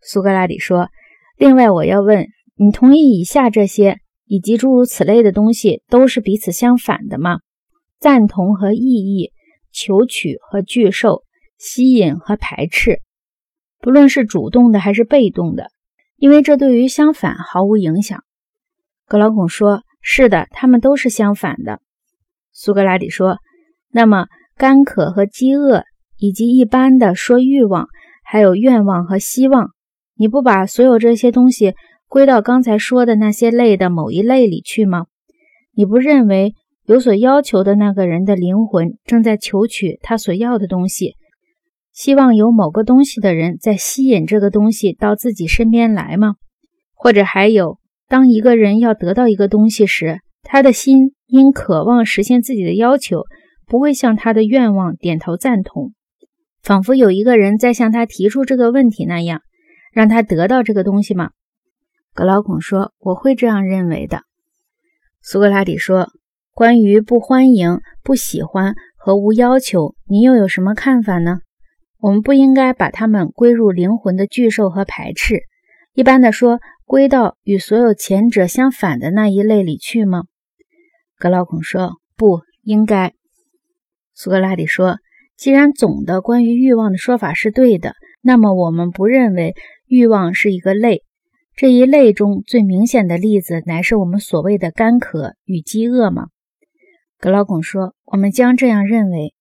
苏格拉底说：“另外，我要问你，同意以下这些以及诸如此类的东西都是彼此相反的吗？赞同和异议，求取和拒受，吸引和排斥，不论是主动的还是被动的，因为这对于相反毫无影响。”格劳孔说：“是的，他们都是相反的。”苏格拉底说：“那么，干渴和饥饿，以及一般的说欲望，还有愿望和希望。”你不把所有这些东西归到刚才说的那些类的某一类里去吗？你不认为有所要求的那个人的灵魂正在求取他所要的东西，希望有某个东西的人在吸引这个东西到自己身边来吗？或者还有，当一个人要得到一个东西时，他的心因渴望实现自己的要求，不会向他的愿望点头赞同，仿佛有一个人在向他提出这个问题那样。让他得到这个东西吗？格劳孔说：“我会这样认为的。”苏格拉底说：“关于不欢迎、不喜欢和无要求，你又有什么看法呢？我们不应该把它们归入灵魂的拒受和排斥，一般的说，归到与所有前者相反的那一类里去吗？”格劳孔说：“不应该。”苏格拉底说：“既然总的关于欲望的说法是对的，那么我们不认为。”欲望是一个类，这一类中最明显的例子乃是我们所谓的干渴与饥饿吗？格劳孔说：“我们将这样认为，